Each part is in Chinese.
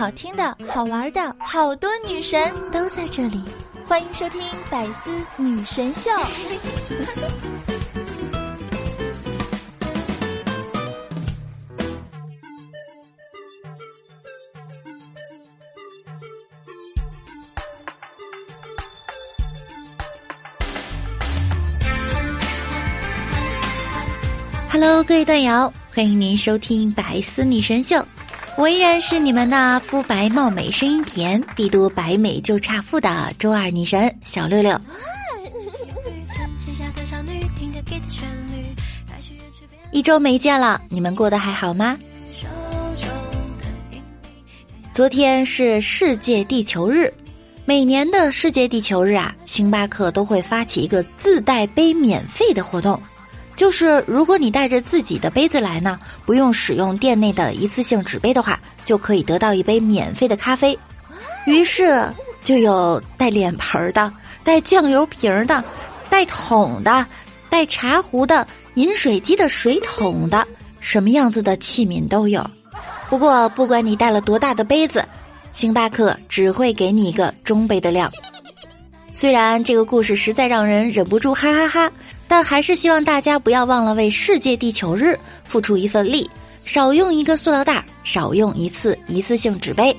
好听的、好玩的，好多女神都在这里，欢迎收听《百思女神秀》。Hello，各位段友，欢迎您收听《百思女神秀》，我依然是你们那肤白貌美、声音甜、帝都白美就差富的周二女神小六六。一周没见了，你们过得还好吗？昨天是世界地球日，每年的世界地球日啊，星巴克都会发起一个自带杯免费的活动。就是如果你带着自己的杯子来呢，不用使用店内的一次性纸杯的话，就可以得到一杯免费的咖啡。于是就有带脸盆的、带酱油瓶的、带桶的、带茶壶的、饮水机的水桶的，什么样子的器皿都有。不过不管你带了多大的杯子，星巴克只会给你一个中杯的量。虽然这个故事实在让人忍不住哈哈哈，但还是希望大家不要忘了为世界地球日付出一份力，少用一个塑料袋，少用一次一次性纸杯，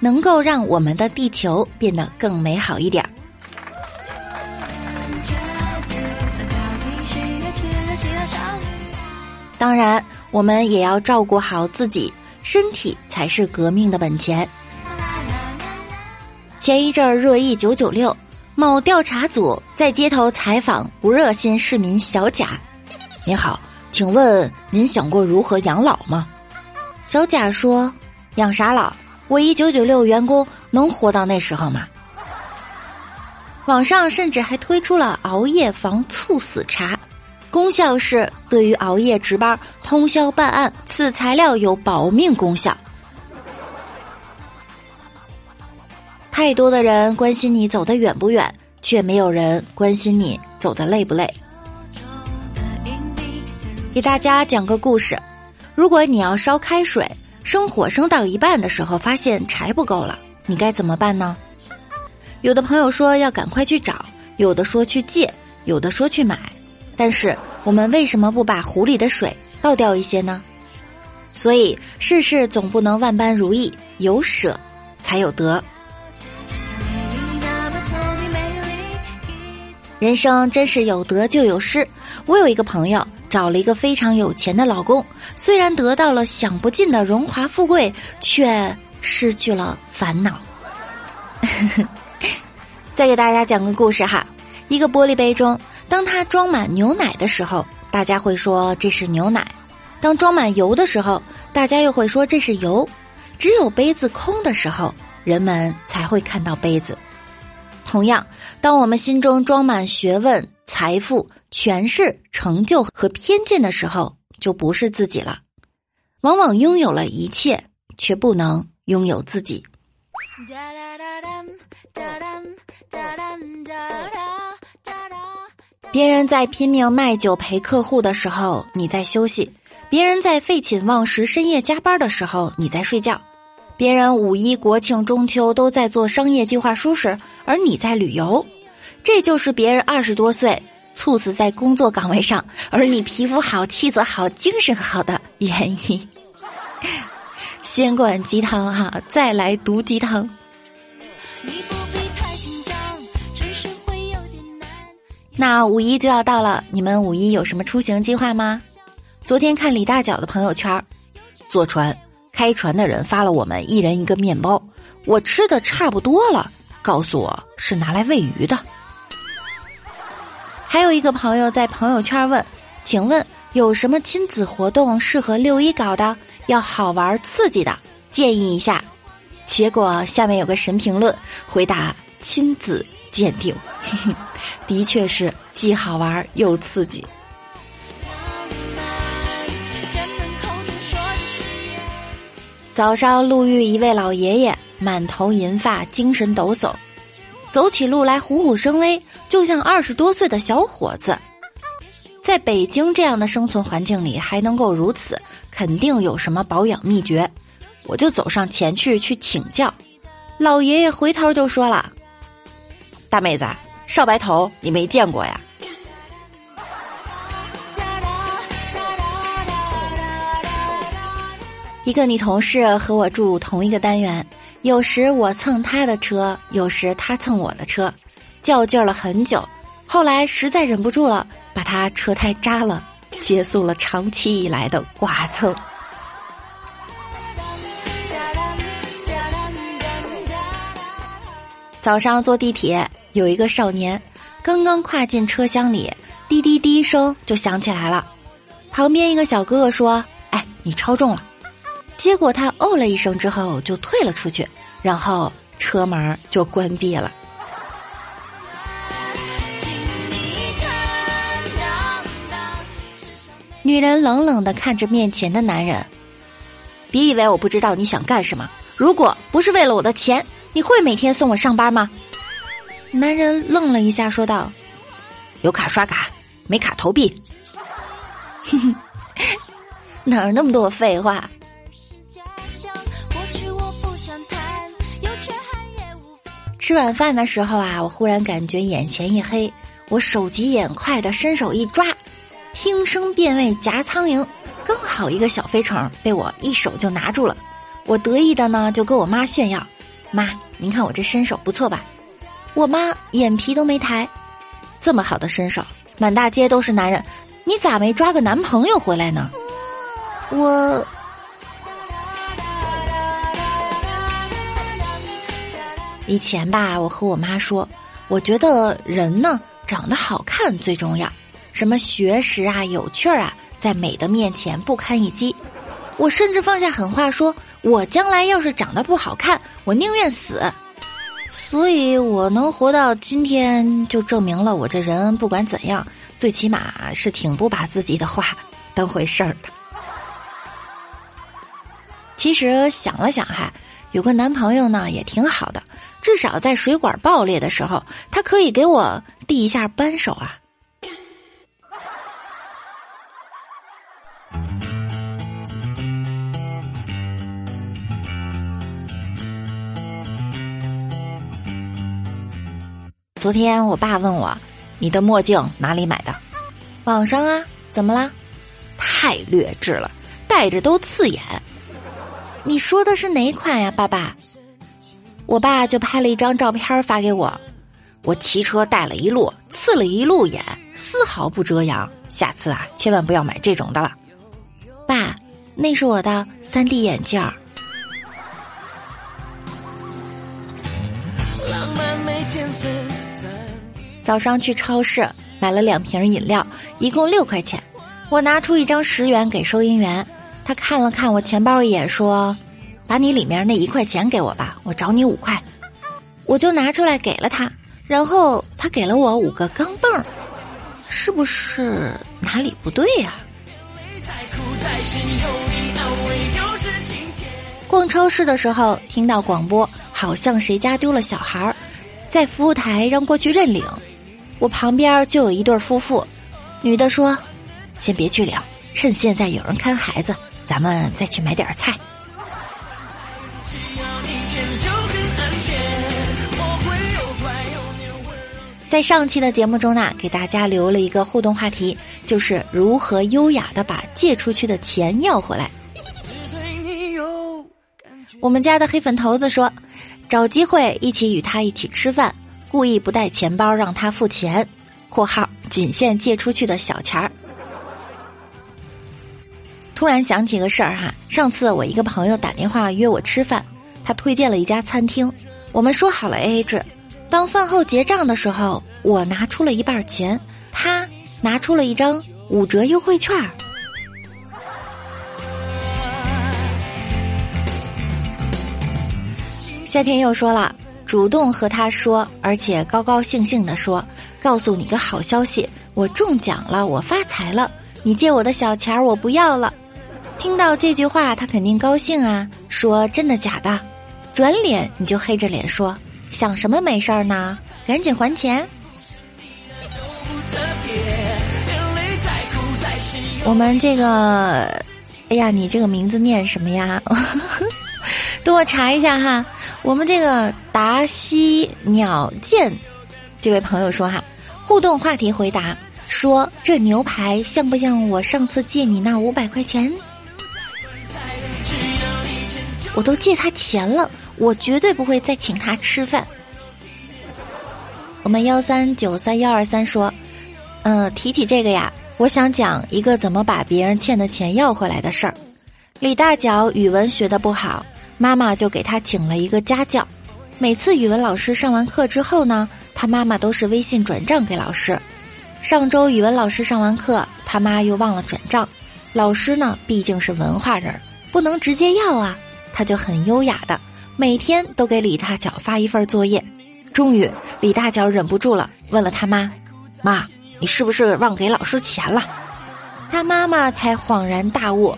能够让我们的地球变得更美好一点儿。当然，我们也要照顾好自己，身体才是革命的本钱。前一阵儿热议九九六。某调查组在街头采访不热心市民小贾：“您好，请问您想过如何养老吗？”小贾说：“养啥老？我一九九六员工能活到那时候吗？”网上甚至还推出了熬夜防猝死茶，功效是对于熬夜值班、通宵办案，此材料有保命功效。太多的人关心你走得远不远，却没有人关心你走得累不累。给大家讲个故事：如果你要烧开水，生火生到一半的时候发现柴不够了，你该怎么办呢？有的朋友说要赶快去找，有的说去借，有的说去买。但是我们为什么不把壶里的水倒掉一些呢？所以事事总不能万般如意，有舍才有得。人生真是有得就有失。我有一个朋友找了一个非常有钱的老公，虽然得到了享不尽的荣华富贵，却失去了烦恼。再给大家讲个故事哈，一个玻璃杯中，当它装满牛奶的时候，大家会说这是牛奶；当装满油的时候，大家又会说这是油。只有杯子空的时候，人们才会看到杯子。同样，当我们心中装满学问、财富、权势、成就和偏见的时候，就不是自己了。往往拥有了一切，却不能拥有自己。别人在拼命卖酒陪客户的时候，你在休息；别人在废寝忘食、深夜加班的时候，你在睡觉。别人五一、国庆、中秋都在做商业计划书时，而你在旅游，这就是别人二十多岁猝死在工作岗位上，而你皮肤好、气色好、精神好的原因。先灌鸡汤哈，再来毒鸡汤。那五一就要到了，你们五一有什么出行计划吗？昨天看李大脚的朋友圈，坐船。开船的人发了我们一人一个面包，我吃的差不多了，告诉我是拿来喂鱼的。还有一个朋友在朋友圈问：“请问有什么亲子活动适合六一搞的？要好玩刺激的，建议一下。”结果下面有个神评论回答：“亲子鉴定，的确是既好玩又刺激。”早上路遇一位老爷爷，满头银发，精神抖擞，走起路来虎虎生威，就像二十多岁的小伙子。在北京这样的生存环境里还能够如此，肯定有什么保养秘诀。我就走上前去去请教。老爷爷回头就说了：“大妹子，少白头你没见过呀？”一个女同事和我住同一个单元，有时我蹭她的车，有时她蹭我的车，较劲了很久。后来实在忍不住了，把她车胎扎了，结束了长期以来的剐蹭。早上坐地铁，有一个少年刚刚跨进车厢里，滴滴滴声就响起来了。旁边一个小哥哥说：“哎，你超重了。”结果他哦了一声之后就退了出去，然后车门就关闭了。女人冷冷的看着面前的男人，别以为我不知道你想干什么。如果不是为了我的钱，你会每天送我上班吗？男人愣了一下，说道：“有卡刷卡，没卡投币。”哼哼，哪那么多废话？吃晚饭的时候啊，我忽然感觉眼前一黑，我手疾眼快的伸手一抓，听声辨位夹苍蝇，刚好一个小飞虫被我一手就拿住了。我得意的呢就跟我妈炫耀：“妈，您看我这身手不错吧？”我妈眼皮都没抬，这么好的身手，满大街都是男人，你咋没抓个男朋友回来呢？我。以前吧，我和我妈说，我觉得人呢长得好看最重要，什么学识啊、有趣儿啊，在美的面前不堪一击。我甚至放下狠话说，我将来要是长得不好看，我宁愿死。所以我能活到今天，就证明了我这人不管怎样，最起码是挺不把自己的话当回事儿的。其实想了想哈。有个男朋友呢，也挺好的，至少在水管爆裂的时候，他可以给我递一下扳手啊。昨天我爸问我：“你的墨镜哪里买的？”网上啊，怎么啦？太劣质了，戴着都刺眼。你说的是哪款呀，爸爸？我爸就拍了一张照片发给我，我骑车带了一路，刺了一路眼，丝毫不遮阳。下次啊，千万不要买这种的了。爸，那是我的三 D 眼镜儿。早上去超市买了两瓶饮料，一共六块钱。我拿出一张十元给收银员。他看了看我钱包一眼，说：“把你里面那一块钱给我吧，我找你五块。”我就拿出来给了他，然后他给了我五个钢镚儿，是不是哪里不对呀？逛超市的时候听到广播，好像谁家丢了小孩儿，在服务台让过去认领。我旁边就有一对夫妇，女的说：“先别去领，趁现在有人看孩子。”咱们再去买点菜。在上期的节目中呢，给大家留了一个互动话题，就是如何优雅的把借出去的钱要回来。我们家的黑粉头子说，找机会一起与他一起吃饭，故意不带钱包让他付钱（括号仅限借出去的小钱儿）。突然想起个事儿哈，上次我一个朋友打电话约我吃饭，他推荐了一家餐厅，我们说好了 A A 制。当饭后结账的时候，我拿出了一半钱，他拿出了一张五折优惠券。夏天又说了，主动和他说，而且高高兴兴的说，告诉你个好消息，我中奖了，我发财了，你借我的小钱儿我不要了。听到这句话，他肯定高兴啊！说真的假的？转脸你就黑着脸说想什么没事儿呢？赶紧还钱！我们这个，哎呀，你这个名字念什么呀？等我查一下哈。我们这个达西鸟剑这位朋友说哈，互动话题回答说这牛排像不像我上次借你那五百块钱？我都借他钱了，我绝对不会再请他吃饭。我们幺三九三幺二三说，呃，提起这个呀，我想讲一个怎么把别人欠的钱要回来的事儿。李大脚语文学的不好，妈妈就给他请了一个家教。每次语文老师上完课之后呢，他妈妈都是微信转账给老师。上周语文老师上完课，他妈又忘了转账。老师呢，毕竟是文化人，不能直接要啊。他就很优雅的每天都给李大脚发一份作业，终于李大脚忍不住了，问了他妈：“妈，你是不是忘给老师钱了？”他妈妈才恍然大悟，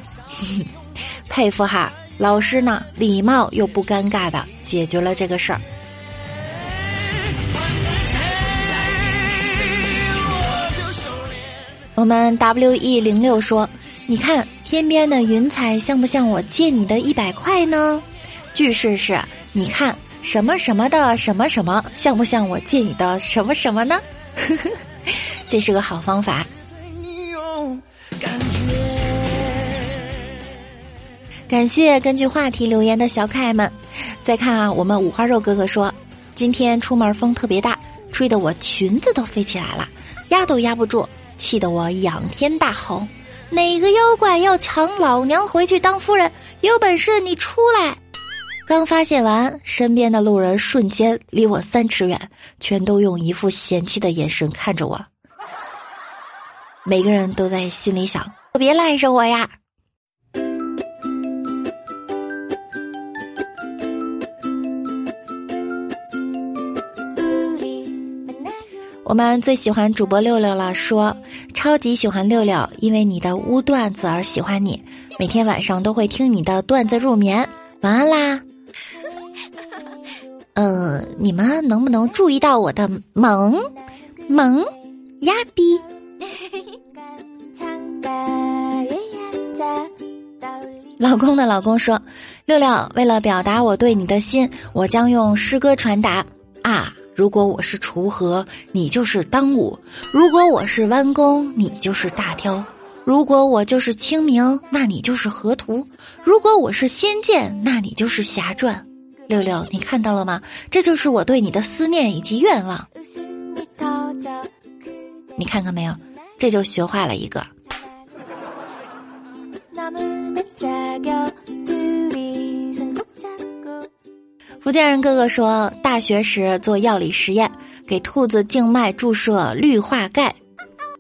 佩服哈！老师呢，礼貌又不尴尬的解决了这个事儿。我们 W E 零六说。你看天边的云彩像不像我借你的一百块呢？句式是：你看什么什么的什么什么像不像我借你的什么什么呢？这是个好方法。感谢根据话题留言的小可爱们。再看啊，我们五花肉哥哥说，今天出门风特别大，吹得我裙子都飞起来了，压都压不住，气得我仰天大吼。哪个妖怪要抢老娘回去当夫人？有本事你出来！刚发泄完，身边的路人瞬间离我三尺远，全都用一副嫌弃的眼神看着我。每个人都在心里想：别赖着我呀！我们最喜欢主播六六了，说超级喜欢六六，因为你的污段子而喜欢你，每天晚上都会听你的段子入眠，晚安啦。呃，你们能不能注意到我的萌萌呀逼？老公的老公说，六六为了表达我对你的心，我将用诗歌传达啊。如果我是锄禾，你就是当午；如果我是弯弓，你就是大雕；如果我就是清明，那你就是河图；如果我是仙剑，那你就是侠传。六六，你看到了吗？这就是我对你的思念以及愿望。你看看没有？这就学坏了一个。福建人哥哥说，大学时做药理实验，给兔子静脉注射氯化钙。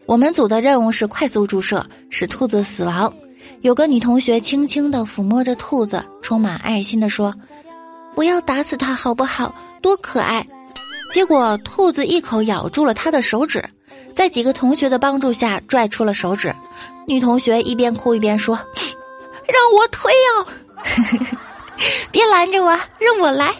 我们组的任务是快速注射，使兔子死亡。有个女同学轻轻地抚摸着兔子，充满爱心地说：“不要打死它好不好？多可爱！”结果兔子一口咬住了她的手指，在几个同学的帮助下拽出了手指。女同学一边哭一边说：“让我推哦！” 别拦着我，让我来。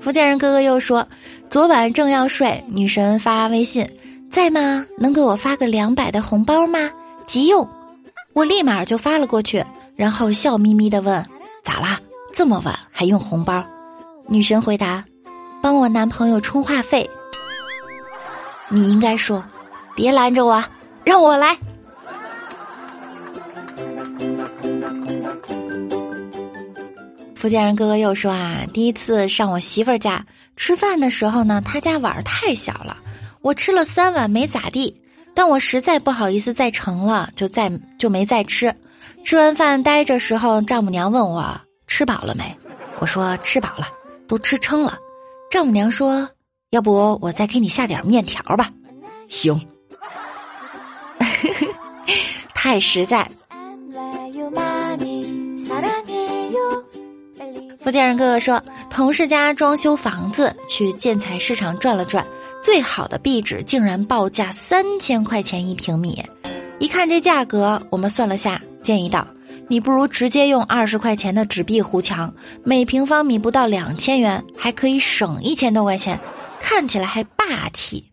福建人哥哥又说，昨晚正要睡，女神发微信，在吗？能给我发个两百的红包吗？急用。我立马就发了过去，然后笑眯眯的问：咋啦？这么晚还用红包？女神回答：帮我男朋友充话费。你应该说，别拦着我，让我来。福建人哥哥又说啊，第一次上我媳妇儿家吃饭的时候呢，他家碗太小了，我吃了三碗没咋地，但我实在不好意思再盛了，就再就没再吃。吃完饭待着时候，丈母娘问我吃饱了没，我说吃饱了，都吃撑了。丈母娘说，要不我再给你下点面条吧？行，太实在。福建人哥哥说，同事家装修房子，去建材市场转了转，最好的壁纸竟然报价三千块钱一平米。一看这价格，我们算了下，建议道：“你不如直接用二十块钱的纸壁糊墙，每平方米不到两千元，还可以省一千多块钱，看起来还霸气。”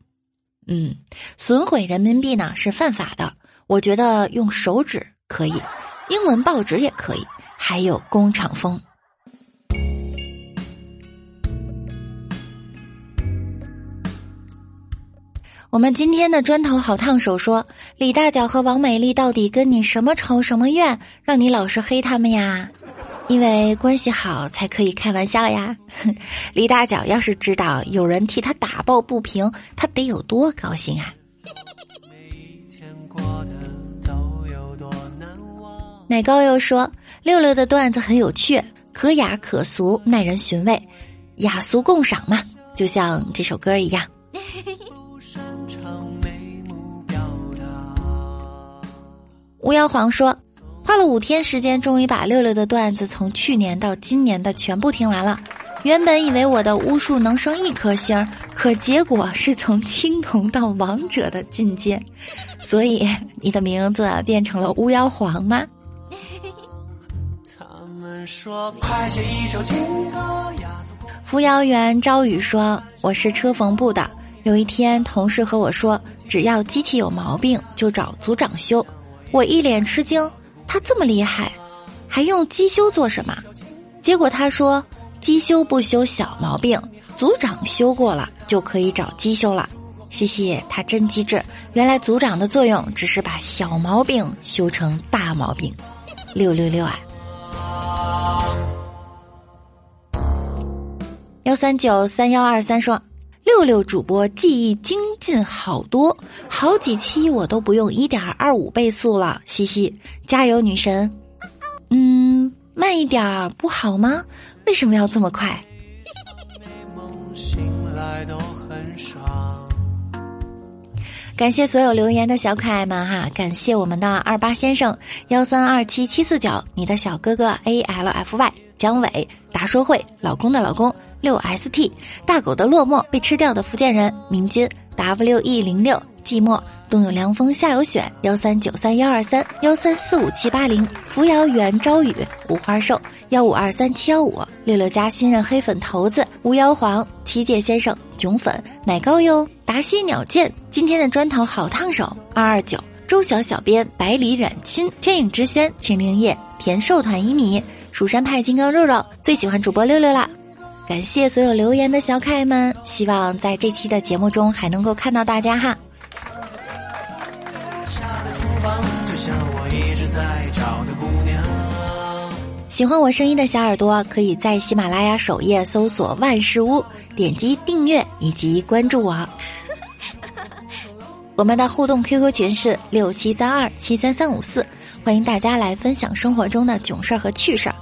嗯，损毁人民币呢是犯法的，我觉得用手指可以，英文报纸也可以，还有工厂风。我们今天的砖头好烫手说，李大脚和王美丽到底跟你什么仇什么怨，让你老是黑他们呀？因为关系好才可以开玩笑呀。李大脚要是知道有人替他打抱不平，他得有多高兴啊！奶糕又说，六六的段子很有趣，可雅可俗，耐人寻味，雅俗共赏嘛，就像这首歌一样。巫妖皇说，花了五天时间，终于把六六的段子从去年到今年的全部听完了。原本以为我的巫术能升一颗星，可结果是从青铜到王者的进阶。所以你的名字变成了巫妖皇吗？扶摇员朝雨说：“我是车缝部的。有一天，同事和我说，只要机器有毛病，就找组长修。”我一脸吃惊，他这么厉害，还用机修做什么？结果他说，机修不修小毛病，组长修过了就可以找机修了。嘻嘻，他真机智，原来组长的作用只是把小毛病修成大毛病。六六六啊！幺三九三幺二三说。六六主播记忆精进好多，好几期我都不用一点二五倍速了，嘻嘻，加油女神！嗯，慢一点儿不好吗？为什么要这么快？感谢所有留言的小可爱们哈，感谢我们的二八先生幺三二七七四九，你的小哥哥 A L F Y 姜伟达说会老公的老公。六 st 大狗的落寞被吃掉的福建人明君 w e 零六寂寞。冬有凉风夏有雪幺三九三幺二三幺三四五七八零。扶摇园朝雨五花兽幺五二三七幺五。六六家新任黑粉头子巫妖皇七界先生囧粉。奶糕哟达西鸟剑今天的砖头好烫手二二九。周小小编百里染亲天影之轩秦灵叶甜瘦团一米蜀山派金刚肉肉最喜欢主播六六啦。感谢所有留言的小可爱们，希望在这期的节目中还能够看到大家哈。喜欢我声音的小耳朵，可以在喜马拉雅首页搜索“万事屋”，点击订阅以及关注我。我们的互动 QQ 群是六七三二七三三五四，欢迎大家来分享生活中的囧事儿和趣事儿。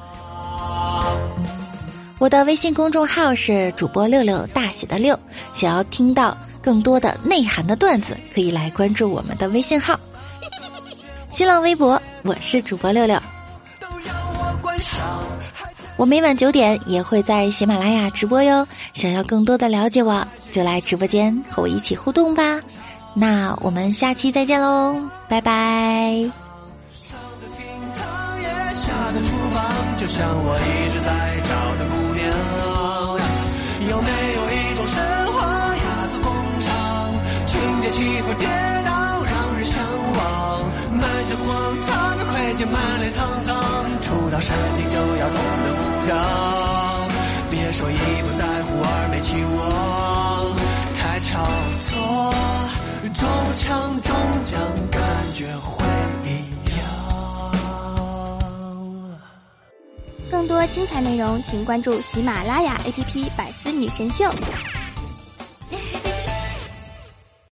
我的微信公众号是主播六六大写的六，想要听到更多的内涵的段子，可以来关注我们的微信号。新浪微博我是主播六六。我每晚九点也会在喜马拉雅直播哟，想要更多的了解我，就来直播间和我一起互动吧。那我们下期再见喽，拜拜。有情节起伏跌倒，让人向往。满城荒唐，着盔甲，满脸沧桑。初到山顶就要懂得鼓掌，别说一不在乎，二没期望，太炒作，中枪中奖，感觉会一样。更多精彩内容，请关注喜马拉雅 APP《百思女神秀》。